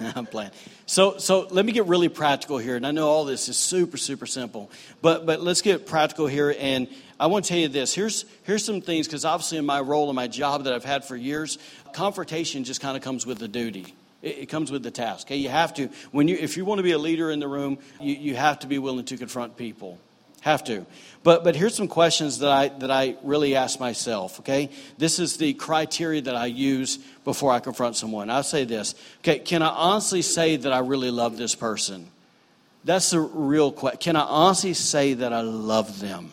(laughs) I'm playing. So, so let me get really practical here, and I know all this is super, super simple, but but let's get practical here. And I want to tell you this. Here's here's some things because obviously in my role and my job that I've had for years, confrontation just kind of comes with the duty. It, it comes with the task. Okay, you have to when you if you want to be a leader in the room, you, you have to be willing to confront people. Have to. But, but here's some questions that I, that I really ask myself, okay? This is the criteria that I use before I confront someone. I say this, okay, can I honestly say that I really love this person? That's the real question. Can I honestly say that I love them?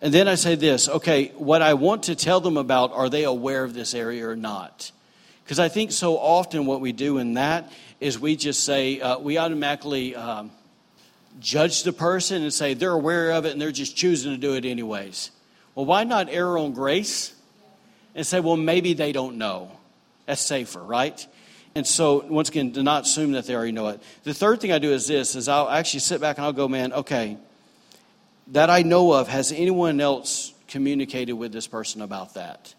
And then I say this, okay, what I want to tell them about, are they aware of this area or not? Because I think so often what we do in that is we just say, uh, we automatically um, judge the person and say they're aware of it and they're just choosing to do it anyways. Well, why not err on grace and say, well, maybe they don't know? That's safer, right? And so, once again, do not assume that they already know it. The third thing I do is this: is I'll actually sit back and I'll go, man, okay, that I know of, has anyone else communicated with this person about that?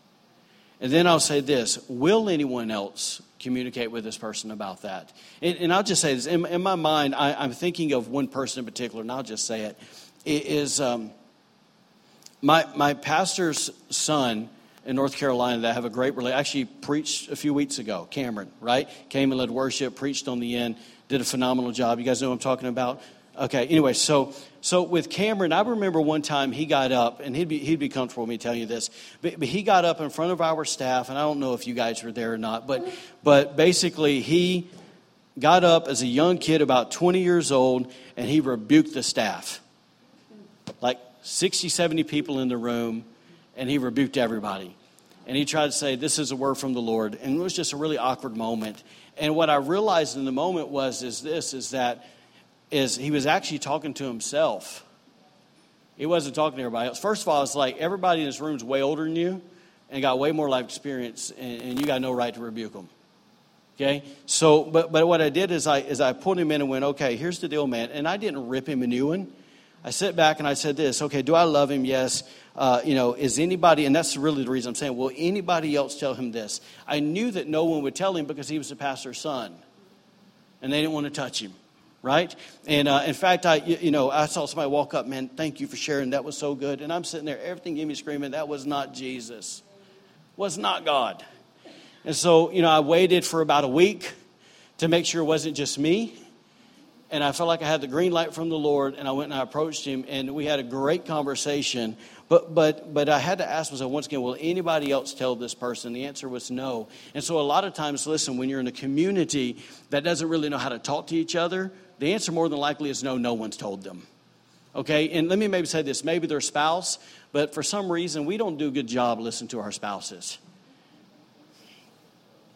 And then I'll say this: Will anyone else communicate with this person about that. And, and I'll just say this in, in my mind, I, am thinking of one person in particular, and I'll just say it. It is um, my, my pastor's son in North Carolina that I have a great relationship. Actually, preached a few weeks ago, Cameron, right? Came and led worship, preached on the end, did a phenomenal job. You guys know what I'm talking about? Okay, anyway, so so with Cameron, I remember one time he got up, and he'd be, he'd be comfortable with me telling you this, but, but, he got up in front of our staff, and I don't know if you guys were there or not, but, but basically he got up as a young kid, about 20 years old, and he rebuked the staff. Like 60, 70 people in the room, and he rebuked everybody. And he tried to say, This is a word from the Lord. And it was just a really awkward moment. And what I realized in the moment was, is this, is that is he was actually talking to himself. He wasn't talking to everybody else. First of all, it's like everybody in this room is way older than you and got way more life experience, and, and you got no right to rebuke them. Okay? So, but, but what I did is I, is I pulled him in and went, okay, here's the deal, man. And I didn't rip him a new one. I sat back and I said this, okay, do I love him? Yes. Uh, you know, is anybody, and that's really the reason I'm saying, will anybody else tell him this? I knew that no one would tell him because he was the pastor's son. And they didn't want to touch him right? And uh, in fact, I you know I saw somebody walk up, man, thank you for sharing. That was so good. And I'm sitting there, everything gave me screaming, that was not Jesus, was not God. And so you know, I waited for about a week to make sure it wasn't just me. And I felt like I had the green light from the Lord, and I went and I approached him, and we had a great conversation. But, but, but I had to ask myself once again, will anybody else tell this person? The answer was no. And so, a lot of times, listen, when you're in a community that doesn't really know how to talk to each other, the answer more than likely is no, no one's told them. Okay, and let me maybe say this maybe their spouse, but for some reason we don't do a good job listening to our spouses.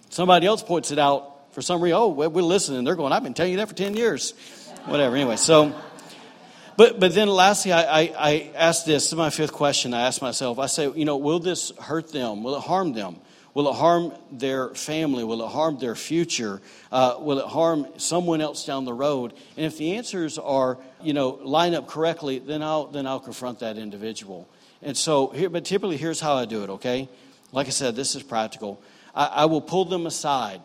Somebody else points it out for some reason, oh, we're listening. They're going, I've been telling you that for 10 years. Whatever, anyway, so. But, but then lastly, I, I, I asked this, this is my fifth question I asked myself. I say, you know, will this hurt them? Will it harm them? Will it harm their family? Will it harm their future? Uh, will it harm someone else down the road? And if the answers are, you know, line up correctly, then I'll then I'll confront that individual. And so here, but typically here's how I do it. Okay, like I said, this is practical. I, I will pull them aside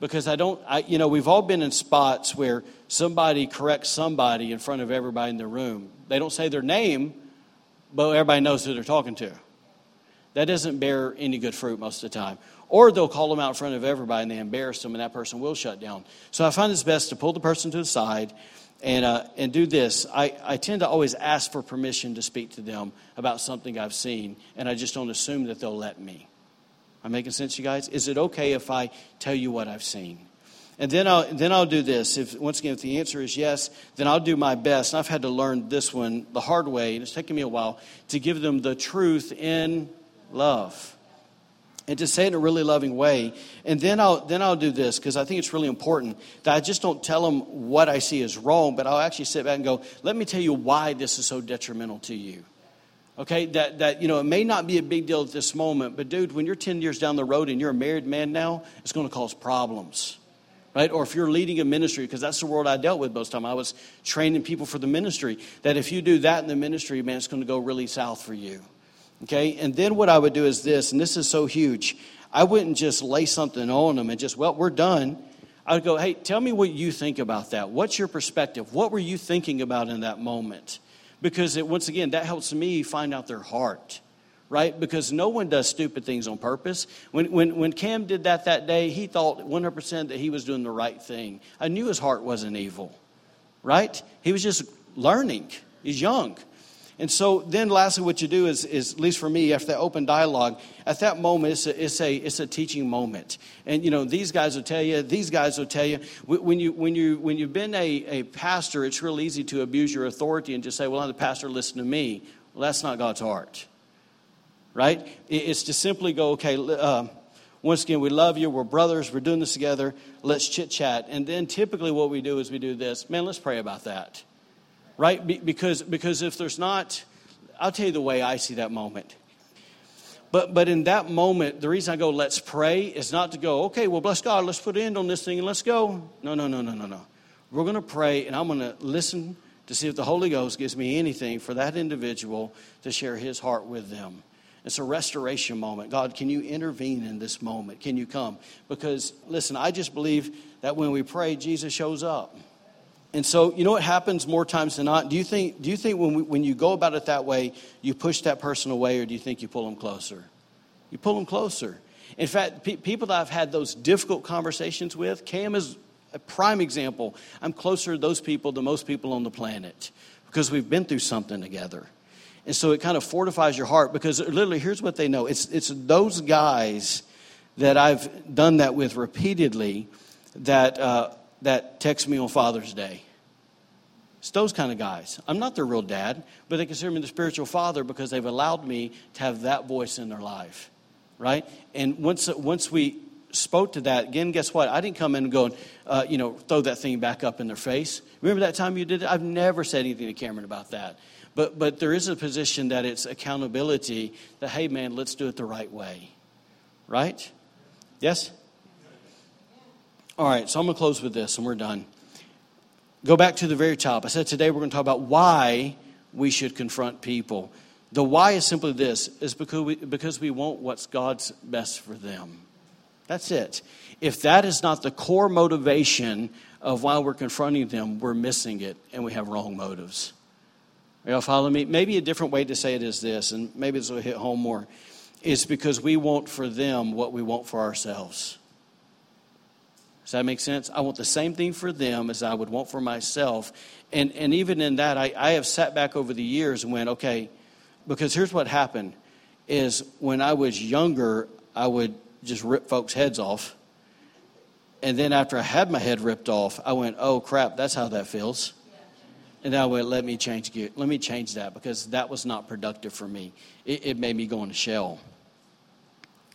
because I don't. I, you know, we've all been in spots where somebody corrects somebody in front of everybody in the room. They don't say their name, but everybody knows who they're talking to that doesn't bear any good fruit most of the time. Or they'll call them out in front of everybody and they embarrass them, and that person will shut down. So I find it's best to pull the person to the side and, uh, and do this. I, I tend to always ask for permission to speak to them about something I've seen, and I just don't assume that they'll let me. I'm I making sense, you guys? Is it okay if I tell you what I've seen? And then I'll, then I'll do this. If, once again, if the answer is yes, then I'll do my best. And I've had to learn this one the hard way, and it's taken me a while to give them the truth in love. And to say it in a really loving way. And then I'll, then I'll do this because I think it's really important that I just don't tell them what I see is wrong, but I'll actually sit back and go, let me tell you why this is so detrimental to you. Okay, that, that, you know, it may not be a big deal at this moment, but dude, when you're 10 years down the road and you're a married man now, it's going to cause problems right? Or if you're leading a ministry, because that's the world I dealt with most of the time. I was training people for the ministry. That if you do that in the ministry, man, it's going to go really south for you. Okay, and then what I would do is this, and this is so huge. I wouldn't just lay something on them and just, well, we're done. I would go, hey, tell me what you think about that. What's your perspective? What were you thinking about in that moment? Because it, once again, that helps me find out their heart, right? Because no one does stupid things on purpose. When, when, when Cam did that that day, he thought 100% that he was doing the right thing. I knew his heart wasn't evil, right? He was just learning. He's young. And so then lastly, what you do is, is at least for me, after that open dialogue, at that moment, it's a, it's a, it's a teaching moment. And, you know, these guys will tell you, these guys will tell you. When, you, when, you, when you've been a, a pastor, it's real easy to abuse your authority and just say, well, I'm the pastor, listen to me. Well, that's not God's heart, right? It's to simply go, okay, uh, once again, we love you. We're brothers. We're doing this together. Let's chit chat. And then typically what we do is we do this. Man, let's pray about that. Right? Because, because if there's not, I'll tell you the way I see that moment. But, but in that moment, the reason I go, let's pray, is not to go, okay, well, bless God, let's put an end on this thing and let's go. No, no, no, no, no, no. We're going to pray and I'm going to listen to see if the Holy Ghost gives me anything for that individual to share his heart with them. It's a restoration moment. God, can you intervene in this moment? Can you come? Because, listen, I just believe that when we pray, Jesus shows up. And so, you know what happens more times than not? Do you think, do you think when, we, when you go about it that way, you push that person away, or do you think you pull them closer? You pull them closer. In fact, pe- people that I've had those difficult conversations with, Cam is a prime example. I'm closer to those people than most people on the planet because we've been through something together. And so it kind of fortifies your heart because literally, here's what they know it's, it's those guys that I've done that with repeatedly that, uh, that text me on Father's Day. It's those kind of guys. I'm not their real dad, but they consider me the spiritual father because they've allowed me to have that voice in their life, right? And once, once we spoke to that, again, guess what? I didn't come in and go, uh, you know, throw that thing back up in their face. Remember that time you did it? I've never said anything to Cameron about that. But, but there is a position that it's accountability that, hey, man, let's do it the right way. Right? Yes? All right, so I'm going to close with this and we're done. Go back to the very top. I said today we're going to talk about why we should confront people. The why is simply this is because we, because we want what's God's best for them. That's it. If that is not the core motivation of why we're confronting them, we're missing it and we have wrong motives. Are y'all follow me? Maybe a different way to say it is this, and maybe this will hit home more. It's because we want for them what we want for ourselves. Does that make sense? I want the same thing for them as I would want for myself. And, and even in that, I, I have sat back over the years and went, okay, because here's what happened is when I was younger, I would just rip folks' heads off. And then after I had my head ripped off, I went, oh crap, that's how that feels. And I went, let me change. Let me change that because that was not productive for me. It, it made me go in a shell.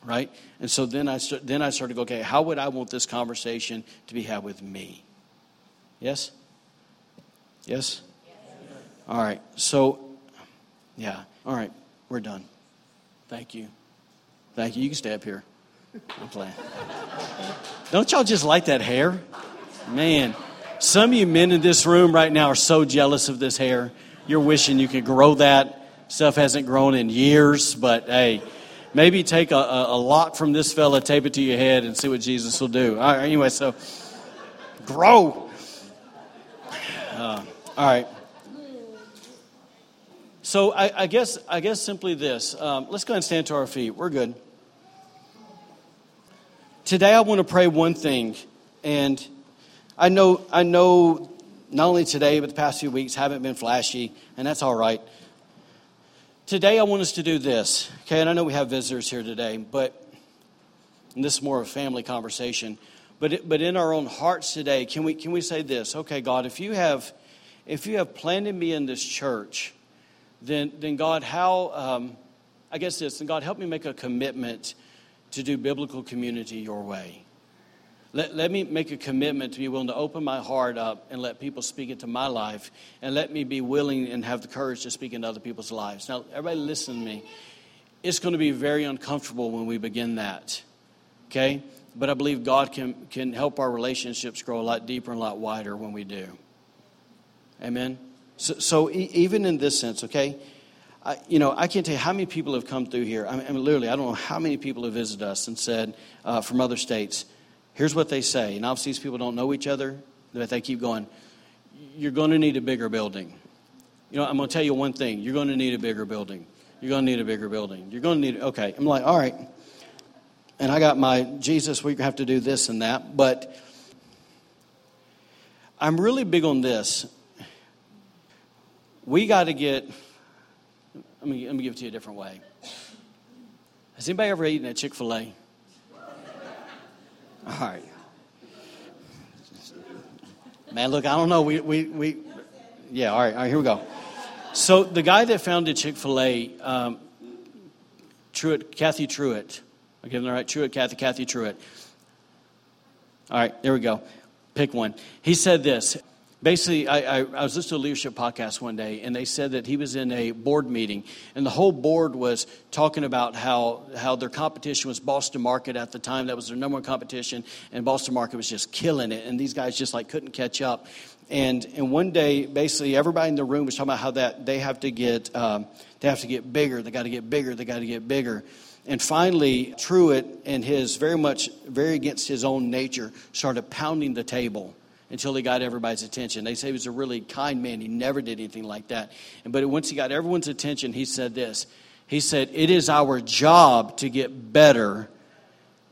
Right? And so then I, then I started to go, okay, how would I want this conversation to be had with me? Yes? Yes? All right. So, yeah. All right. We're done. Thank you. Thank you. You can stay up here. I'm playing. Don't y'all just like that hair? Man. Some of you men in this room right now are so jealous of this hair. You're wishing you could grow that. Stuff hasn't grown in years, but hey, maybe take a, a, lock from this fella, tape it to your head, and see what Jesus will do. All right, anyway, so grow. Uh, all right. So I, I, guess I guess simply this. Um, let's go and stand to our feet. We're good. Today I want to pray one thing, and I know, I know not only today, but the past few weeks haven't been flashy, and that's all right. Today, I want us to do this, okay? And I know we have visitors here today, but this is more of a family conversation. But, it, but in our own hearts today, can we, can we say this? Okay, God, if you have, if you have planted me in this church, then, then God, how, um, I guess this, and God, help me make a commitment to do biblical community your way. Let, let me make a commitment to be willing to open my heart up and let people speak into my life, and let me be willing and have the courage to speak into other people's lives. Now, everybody, listen to me. It's going to be very uncomfortable when we begin that, okay? But I believe God can, can help our relationships grow a lot deeper and a lot wider when we do. Amen? So, so e- even in this sense, okay? I, you know, I can't tell you how many people have come through here. I mean, literally, I don't know how many people have visited us and said uh, from other states, Here's what they say, and obviously these people don't know each other, but they keep going. You're going to need a bigger building. You know, I'm going to tell you one thing. You're going to need a bigger building. You're going to need a bigger building. You're going to need, okay. I'm like, all right. And I got my, Jesus, we have to do this and that. But I'm really big on this. We got to get, Let me, let me give it to you a different way. Has anybody ever eaten at Chick fil A? All right. Man, look, I don't know. We, we, we, yeah, all right, all right, here we go. So the guy that founded Chick fil A, um, Truett, Cathy Truett, I'm get it right? Truett, Cathy, Cathy Truett. All right, there we go. Pick one. He said this. Basically, I, I, I, was listening to a leadership podcast one day, and they said that he was in a board meeting, and the whole board was talking about how, how their competition was Boston Market at the time. That was their number one competition, and Boston Market was just killing it, and these guys just like couldn't catch up. And, and one day, basically, everybody in the room was talking about how that they have to get um, they have to get bigger. They got to get bigger. They got to get bigger. And finally, Truett, and his very much, very against his own nature, started pounding the table until he got everybody's attention. They say he was a really kind man. He never did anything like that. But once he got everyone's attention, he said this. He said, It is our job to get better,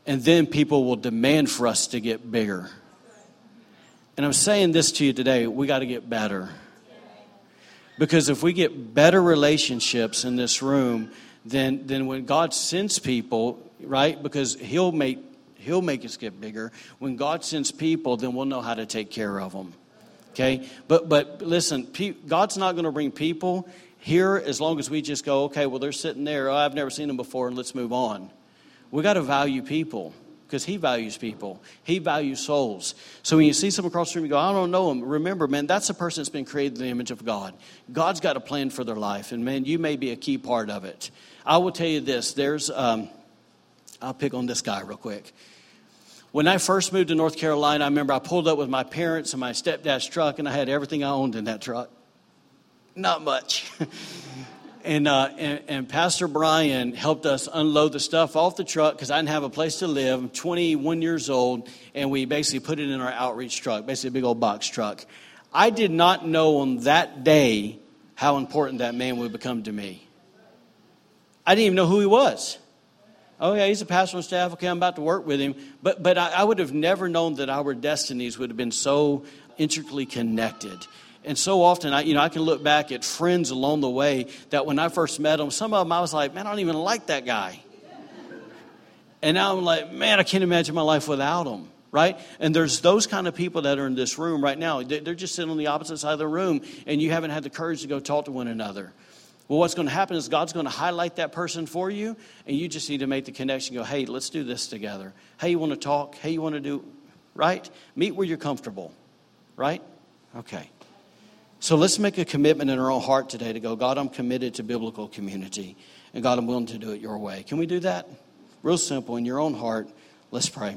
and then people will demand for us to get bigger. And I'm saying this to you today we got to get better. Because if we get better relationships in this room, then, then when God sends people, right? Because He'll make He'll make us get bigger. When God sends people, then we'll know how to take care of them. Okay? But but listen, God's not going to bring people here as long as we just go, okay, well they're sitting there. Oh, I've never seen them before, and let's move on. We got to value people because he values people. He values souls. So when you see someone across the room, you go, I don't know him. Remember, man, that's a person that's been created in the image of God. God's got a plan for their life, and man, you may be a key part of it. I will tell you this. There's, um, I'll pick on this guy real quick. When I first moved to North Carolina, I remember I pulled up with my parents and my stepdad's truck, and I had everything I owned in that truck. Not much. (laughs) and, uh, and, and, Pastor Brian helped us unload the stuff off the truck because I didn't have a place to live. I'm 21 years old, and we basically put it in our outreach truck, basically a big old box truck. I did not know on that day how important that man would become to me. I didn't even know who he was. Oh, yeah, he's a pastor on staff. Okay, I'm about to work with him. But, but I, I would have never known that our destinies would have been so intricately connected. And so often, I, you know, I can look back at friends along the way that when I first met them, some of them I was like, man, I don't even like that guy. And now I'm like, man, I can't imagine my life without him, right? And there's those kind of people that are in this room right now. They're just sitting on the opposite side of the room, and you haven't had the courage to go talk to one another. Well, what's going to happen is God's going to highlight that person for you, and you just need to make the connection. Go, hey, let's do this together. Hey, you want to talk? Hey, you want to do, right? Meet where you're comfortable, right? Okay. So let's make a commitment in our own heart today to go, God, I'm committed to biblical community. And God, I'm willing to do it your way. Can we do that? Real simple, in your own heart. Let's pray.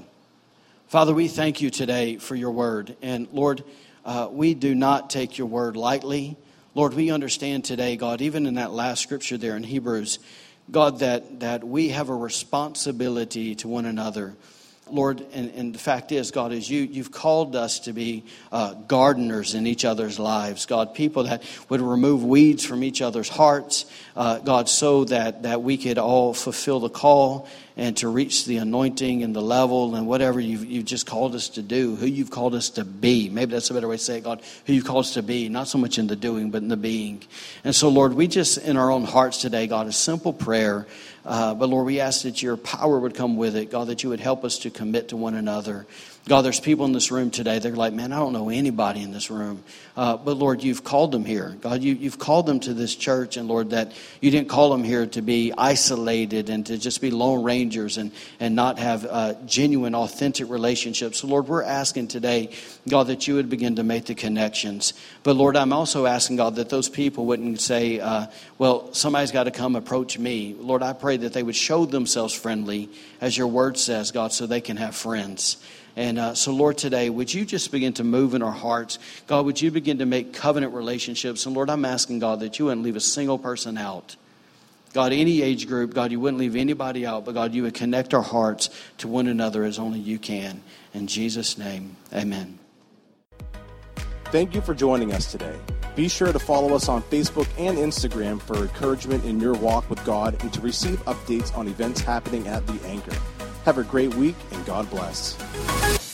Father, we thank you today for your word. And Lord, uh, we do not take your word lightly. Lord, we understand today, God, even in that last scripture there in Hebrews, God, that, that we have a responsibility to one another. Lord, and, and, the fact is, God, is you, you've called us to be uh, gardeners in each other's lives. God, people that would remove weeds from each other's hearts. Uh, God, so that, that we could all fulfill the call and to reach the anointing and the level and whatever you've, you've just called us to do, who you've called us to be. Maybe that's a better way to say it, God, who you've called us to be, not so much in the doing, but in the being. And so, Lord, we just, in our own hearts today, God, a simple prayer. Uh, but Lord, we ask that your power would come with it, God, that you would help us to commit to one another. God, there's people in this room today, they're like, man, I don't know anybody in this room. Uh, but Lord, you've called them here. God, you, you've called them to this church, and Lord, that you didn't call them here to be isolated and to just be lone rangers and, and not have uh, genuine, authentic relationships. So, Lord, we're asking today, God, that you would begin to make the connections. But Lord, I'm also asking, God, that those people wouldn't say, uh, well, somebody's got to come approach me. Lord, I pray that they would show themselves friendly, as your word says, God, so they can have friends. And uh, so, Lord, today, would you just begin to move in our hearts? God, would you begin to make covenant relationships? And Lord, I'm asking, God, that you wouldn't leave a single person out. God, any age group, God, you wouldn't leave anybody out, but God, you would connect our hearts to one another as only you can. In Jesus' name, amen. Thank you for joining us today. Be sure to follow us on Facebook and Instagram for encouragement in your walk with God and to receive updates on events happening at The Anchor. Have a great week and God bless.